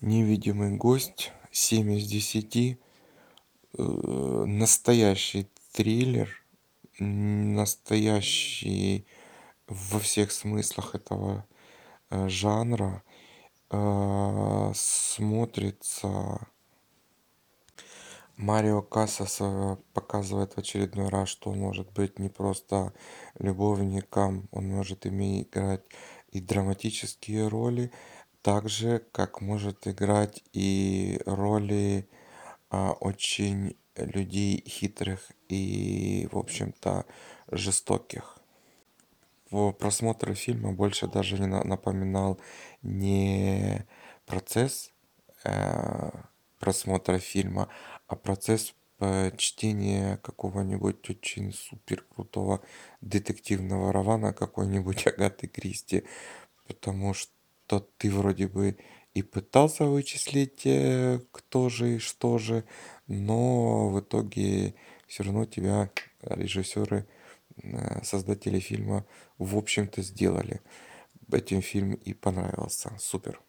невидимый гость семь из десяти настоящий триллер настоящий во всех смыслах этого жанра смотрится. Марио касас показывает в очередной раз что он может быть не просто любовником он может играть и драматические роли так же как может играть и роли очень людей хитрых и в общем-то жестоких. В просмотре фильма больше даже не напоминал не процесс просмотра фильма а процесс чтения какого-нибудь очень супер крутого детективного романа какой-нибудь агаты кристи. Потому что ты вроде бы и пытался вычислить кто же и что же но в итоге все равно тебя режиссеры создатели фильма в общем-то сделали. Этим фильм и понравился. Супер